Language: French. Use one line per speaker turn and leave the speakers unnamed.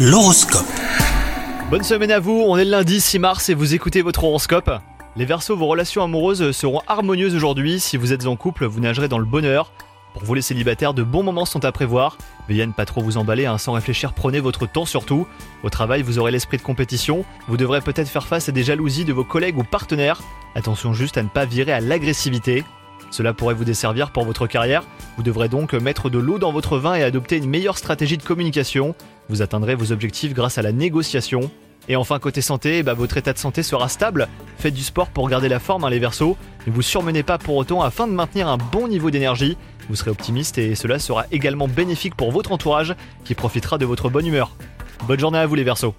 L'horoscope.
Bonne semaine à vous, on est lundi 6 mars et vous écoutez votre horoscope. Les Verseaux, vos relations amoureuses seront harmonieuses aujourd'hui. Si vous êtes en couple, vous nagerez dans le bonheur. Pour vous les célibataires, de bons moments sont à prévoir. Veillez à ne pas trop vous emballer, hein, sans réfléchir, prenez votre temps surtout. Au travail, vous aurez l'esprit de compétition. Vous devrez peut-être faire face à des jalousies de vos collègues ou partenaires. Attention juste à ne pas virer à l'agressivité. Cela pourrait vous desservir pour votre carrière. Vous devrez donc mettre de l'eau dans votre vin et adopter une meilleure stratégie de communication. Vous atteindrez vos objectifs grâce à la négociation. Et enfin, côté santé, bah, votre état de santé sera stable. Faites du sport pour garder la forme, hein, les versos. Ne vous surmenez pas pour autant afin de maintenir un bon niveau d'énergie. Vous serez optimiste et cela sera également bénéfique pour votre entourage qui profitera de votre bonne humeur. Bonne journée à vous, les versos.